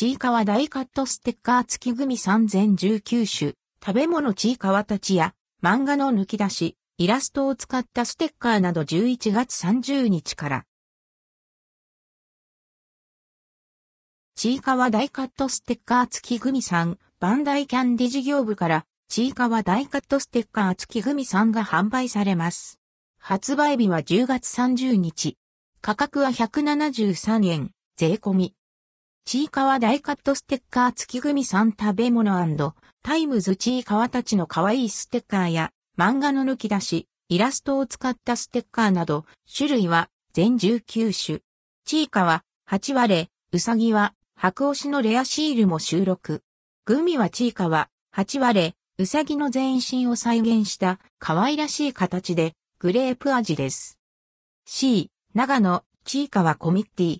ちいかわ大カットステッカー付き組3019種、食べ物ちいかわたちや、漫画の抜き出し、イラストを使ったステッカーなど11月30日から。ちいかわ大カットステッカー付き組さん、バンダイキャンディ事業部から、ちいかわ大カットステッカー付き組さんが販売されます。発売日は10月30日。価格は173円、税込み。ちいかわダイカットステッカー付きグミ3食べ物タイムズちいかわたちの可愛いステッカーや漫画の抜き出し、イラストを使ったステッカーなど、種類は全19種。ちいかわ、ハチワレうさぎは箔押しのレアシールも収録。グミはちいかわ、ハチワレうさぎの全身を再現した可愛らしい形でグレープ味です。C、長野、ちいかわコミッティ、